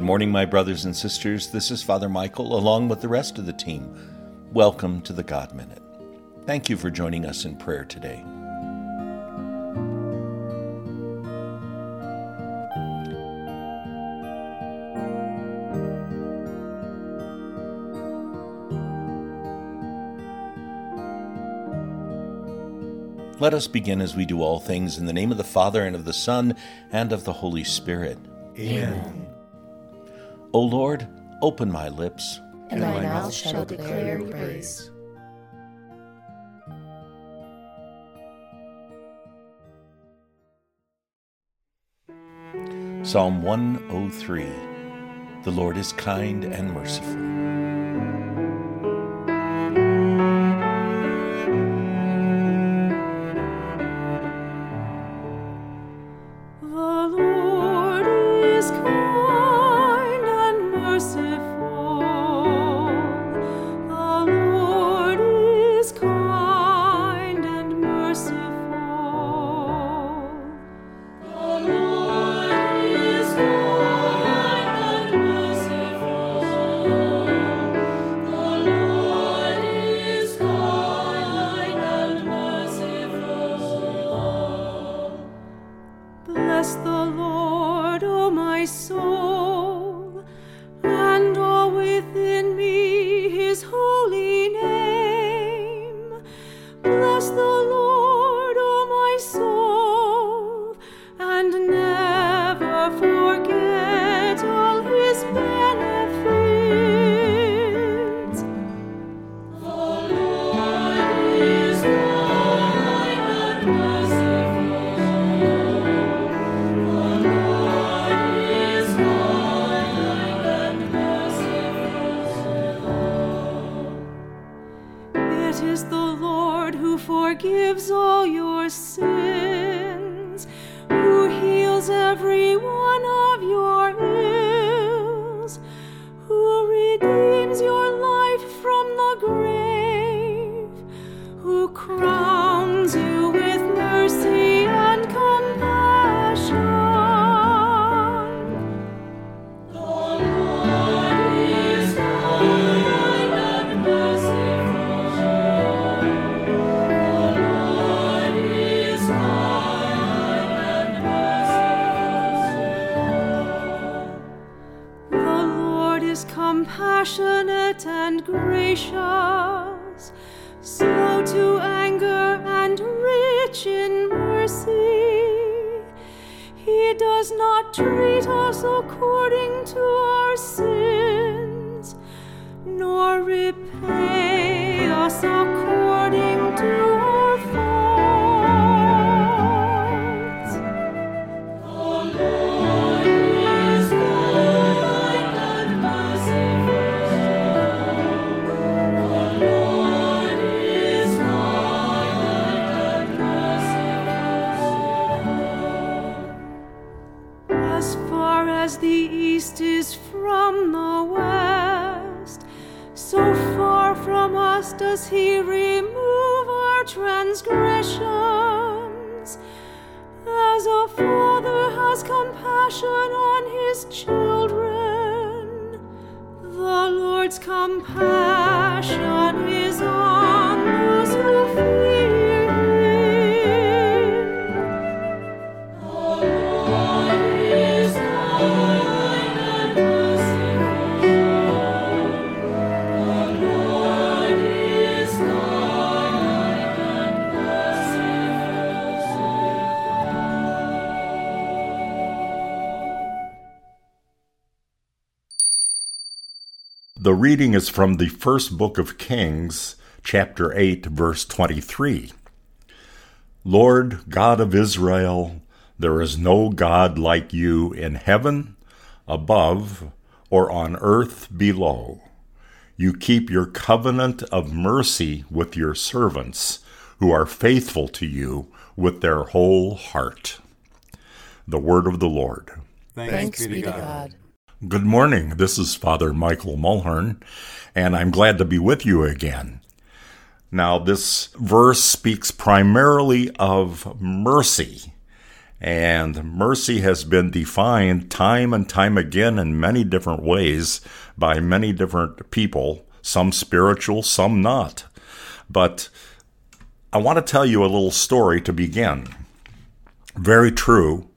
morning, my brothers and sisters. This is Father Michael, along with the rest of the team. Welcome to the God Minute. Thank you for joining us in prayer today. Let us begin as we do all things in the name of the Father, and of the Son, and of the Holy Spirit. Amen. O Lord, open my lips, and my mouth shall declare your praise. Psalm 103 The Lord is kind and merciful. Bless forgives all your sins, who heals every one compassionate and gracious, slow to anger and rich in mercy. He does not treat us according to our sins, nor repay us according to As far as the east is from the west, so far from us does he remove our transgressions. As a father has compassion on his children, the Lord's compassion is on The reading is from the first book of Kings, chapter 8, verse 23. Lord God of Israel, there is no God like you in heaven, above, or on earth below. You keep your covenant of mercy with your servants, who are faithful to you with their whole heart. The word of the Lord. Thanks, be to God. Good morning. This is Father Michael Mulhearn, and I'm glad to be with you again. Now, this verse speaks primarily of mercy, And mercy has been defined time and time again in many different ways by many different people, some spiritual, some not. But I want to tell you a little story to begin. Very true.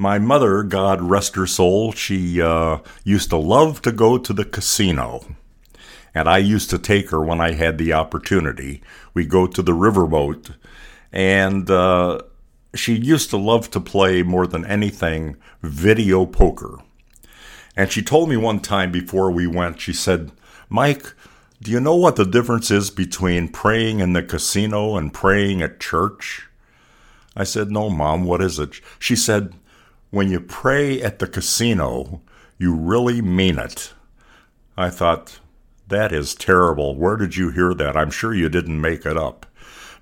My mother, God rest her soul, she uh, used to love to go to the casino. And I used to take her when I had the opportunity. We go to the riverboat, and uh, she used to love to play more than anything video poker. And she told me one time before we went, she said, Mike, do you know what the difference is between praying in the casino and praying at church? I said, No, Mom, what is it? She said, When you pray at the casino, you really mean it. I thought, That is terrible. Where did you hear that? I'm sure you didn't make it up.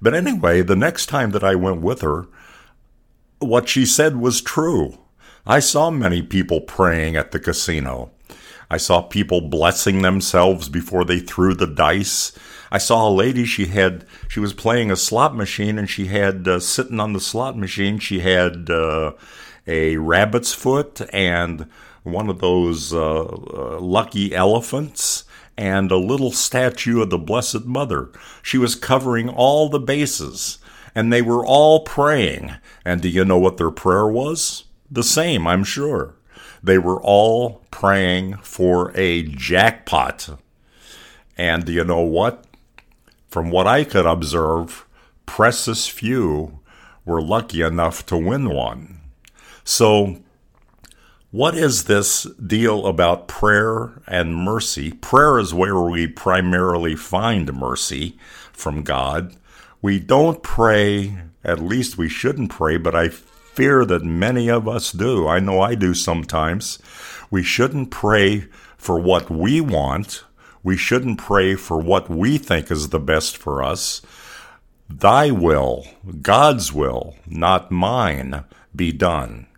But anyway, the next time that I went with her, what she said was true. I saw many people praying at the casino. I saw people blessing themselves before they threw the dice. I saw a lady, she had, she was playing a slot machine and she had, uh, sitting on the slot machine, she had uh, a rabbit's foot and one of those uh, uh lucky elephants and a little statue of the Blessed Mother. She was covering all the bases and they were all praying. And do you know what their prayer was? The same, I'm sure. They were all praying for a jackpot. And do you know what? From what I could observe, precious few were lucky enough to win one. So, what is this deal about prayer and mercy? Prayer is where we primarily find mercy from God. We don't pray, at least we shouldn't pray, but I fear that many of us do. I know I do sometimes. We shouldn't pray for what we want. We shouldn't pray for what we think is the best for us. Thy will, God's will, not mine, be done.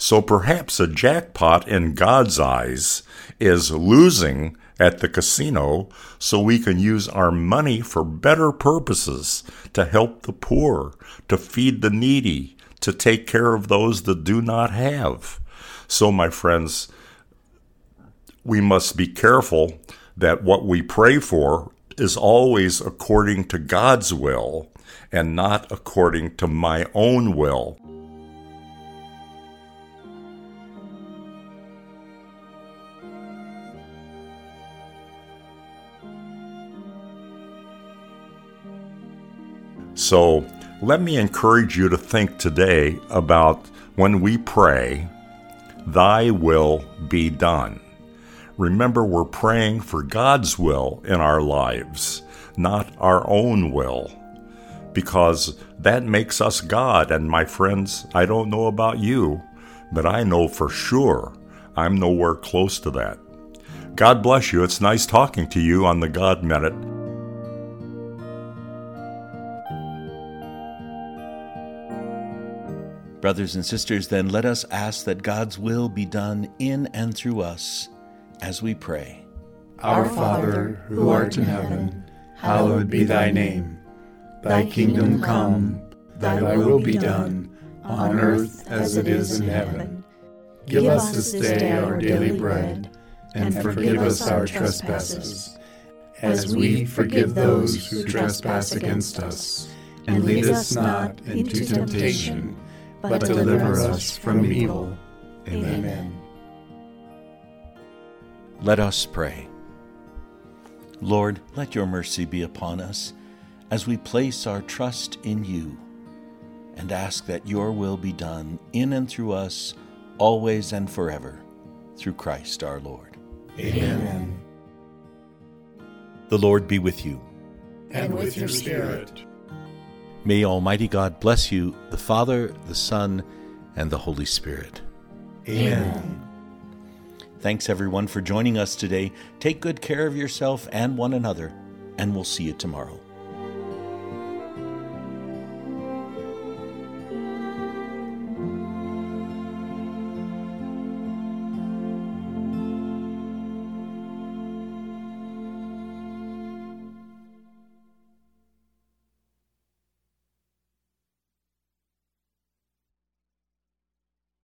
So perhaps a jackpot in God's eyes is losing at the casino so we can use our money for better purposes to help the poor, to feed the needy, to take care of those that do not have. So, my friends, we must be careful that what we pray for is always according to God's will and not according to my own will. So let me encourage you to think today about when we pray, Thy will be done. Remember, we're praying for God's will in our lives, not our own will, because that makes us God. And my friends, I don't know about you, but I know for sure I'm nowhere close to that. God bless you. It's nice talking to you on the God Minute. Brothers and sisters, then let us ask that God's will be done in and through us as we pray. Our Father, who art in heaven, hallowed be thy name. Thy kingdom come, thy will be done, on earth as it is in heaven. Give us this day our daily bread, and forgive us our trespasses, as we forgive those who trespass against us. And lead us not into temptation but deliver us from evil. Amen. Let us pray. Lord, let your mercy be upon us as we place our trust in you and ask that your will be done in and through us always and forever through Christ our Lord. Amen. The Lord be with you. And with your spirit. May Almighty God bless you, the Father, the Son, and the Holy Spirit. Amen. Thanks everyone for joining us today. Take good care of yourself and one another, and we'll see you tomorrow.